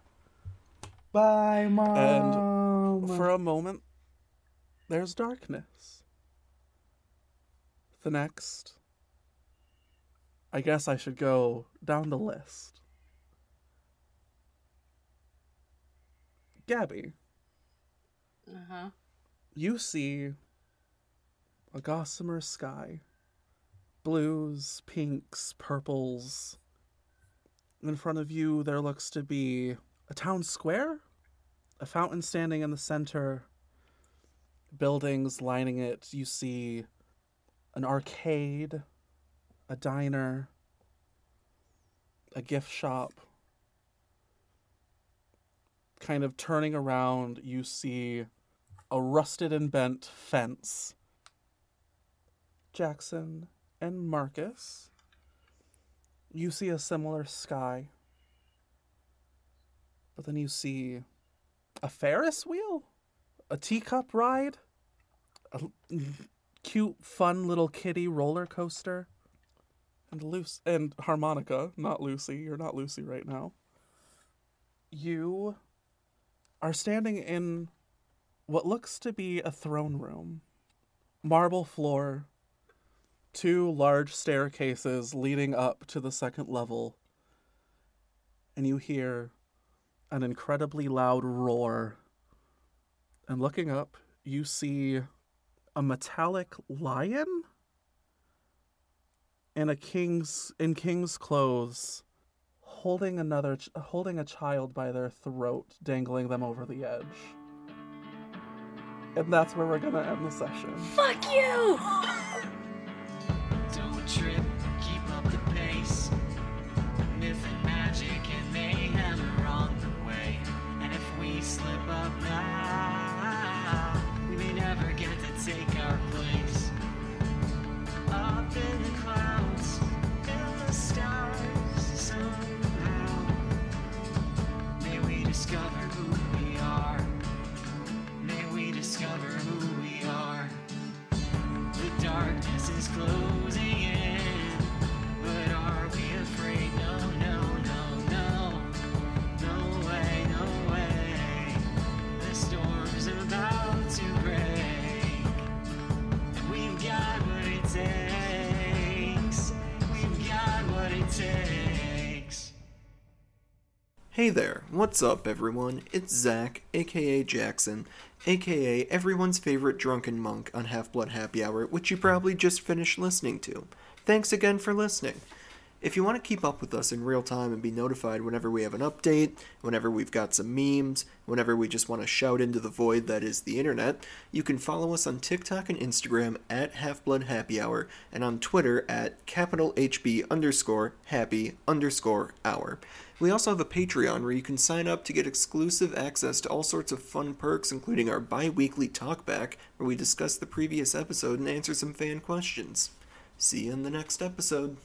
Speaker 6: Bye, mom.
Speaker 2: And for a moment, there's darkness. The next, I guess I should go down the list. Gabbi.
Speaker 3: Uh huh.
Speaker 2: you see a gossamer sky blues pinks purples. In front of you there looks to be a town square a fountain standing in the center buildings lining it. You see an arcade a diner a gift shop. Kind of turning around you see a rusted and bent fence. Jackson and Marcus, you see a similar sky. But then you see a Ferris wheel, a teacup ride, a cute, fun little kitty roller coaster, and Lucy and harmonica. Not Lucy. You're not Lucy right now. You are standing in what looks to be a throne room. Marble floor, two large staircases leading up to the second level, and you hear an incredibly loud roar. And looking up, you see a metallic lion in a king's in king's clothes holding another holding a child by their throat dangling them over the edge and that's where we're gonna end the session
Speaker 5: Fuck you!
Speaker 1: take our place up in the clouds, in the stars somehow. May we discover who we are. May we discover who we are. The darkness is closed.
Speaker 4: Hey there, what's up everyone? It's Zach, aka Jackson, aka everyone's favorite drunken monk on Half Blood Happy Hour, which you probably just finished listening to. Thanks again for listening. If you want to keep up with us in real time and be notified whenever we have an update, whenever we've got some memes, whenever we just want to shout into the void that is the internet, you can follow us on TikTok and Instagram at Half Blood Happy Hour and on Twitter at capital HB underscore happy underscore hour. We also have a Patreon where you can sign up to get exclusive access to all sorts of fun perks, including our bi weekly talkback, where we discuss the previous episode and answer some fan questions. See you in the next episode.